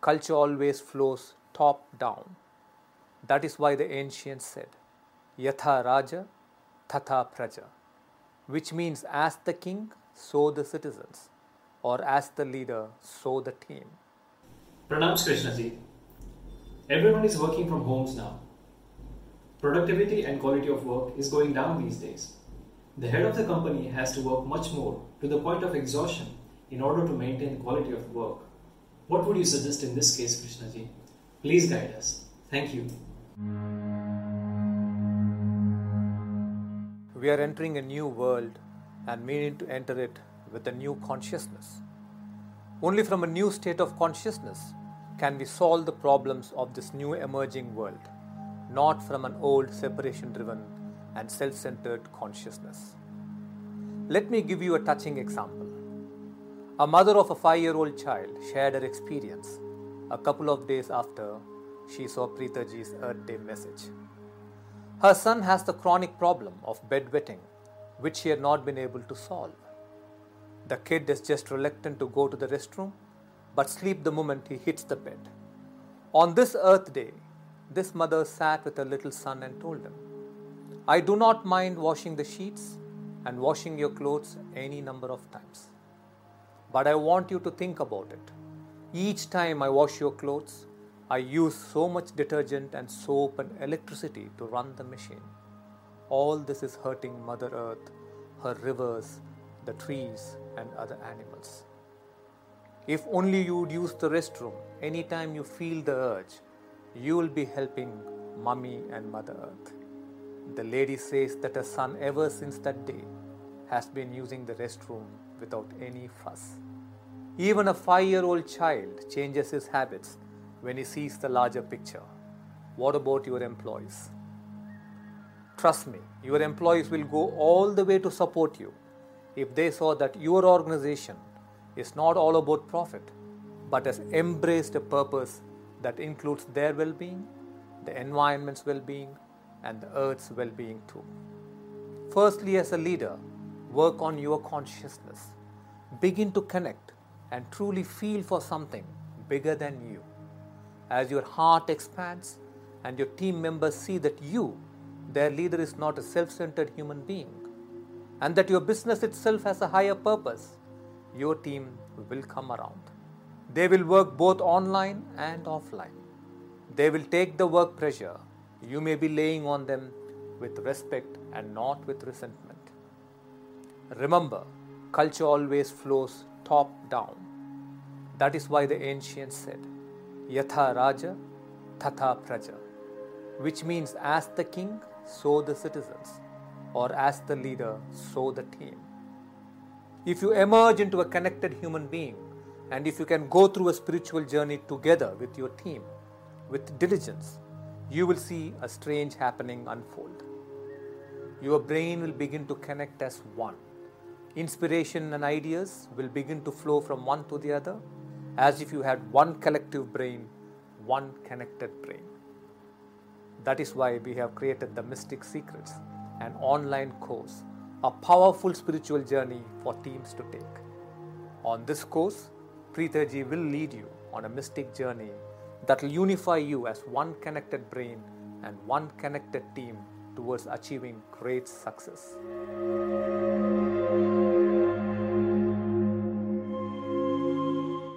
culture always flows top down. That is why the ancients said, Yatha Raja, Tatha Praja, which means as the king, so the citizens, or as the leader, so the team. Pranams Krishnaji. Everyone is working from homes now. Productivity and quality of work is going down these days. The head of the company has to work much more to the point of exhaustion in order to maintain quality of work. What would you suggest in this case, Krishnaji? Please guide us. Thank you. We are entering a new world and meaning to enter it with a new consciousness. Only from a new state of consciousness can we solve the problems of this new emerging world, not from an old separation driven and self centered consciousness. Let me give you a touching example. A mother of a five year old child shared her experience a couple of days after she saw Preethaji's Earth Day message. Her son has the chronic problem of bedwetting, which she had not been able to solve. The kid is just reluctant to go to the restroom, but sleep the moment he hits the bed. On this Earth Day, this mother sat with her little son and told him, I do not mind washing the sheets and washing your clothes any number of times. But I want you to think about it. Each time I wash your clothes, I use so much detergent and soap and electricity to run the machine. All this is hurting Mother Earth, her rivers, the trees, and other animals. If only you would use the restroom anytime you feel the urge, you will be helping Mummy and Mother Earth. The lady says that her son, ever since that day, has been using the restroom without any fuss. Even a five year old child changes his habits when he sees the larger picture. What about your employees? Trust me, your employees will go all the way to support you if they saw that your organization is not all about profit but has embraced a purpose that includes their well being, the environment's well being, and the earth's well being too. Firstly, as a leader, work on your consciousness. Begin to connect and truly feel for something bigger than you. As your heart expands and your team members see that you, their leader, is not a self centered human being and that your business itself has a higher purpose, your team will come around. They will work both online and offline. They will take the work pressure you may be laying on them with respect and not with resentment. Remember, culture always flows top down. That is why the ancients said, Yatha Raja, Tatha Praja, which means as the king, so the citizens, or as the leader, so the team. If you emerge into a connected human being, and if you can go through a spiritual journey together with your team, with diligence, you will see a strange happening unfold. Your brain will begin to connect as one. Inspiration and ideas will begin to flow from one to the other as if you had one collective brain, one connected brain. That is why we have created the Mystic Secrets, an online course, a powerful spiritual journey for teams to take. On this course, Preethaji will lead you on a mystic journey that will unify you as one connected brain and one connected team towards achieving great success.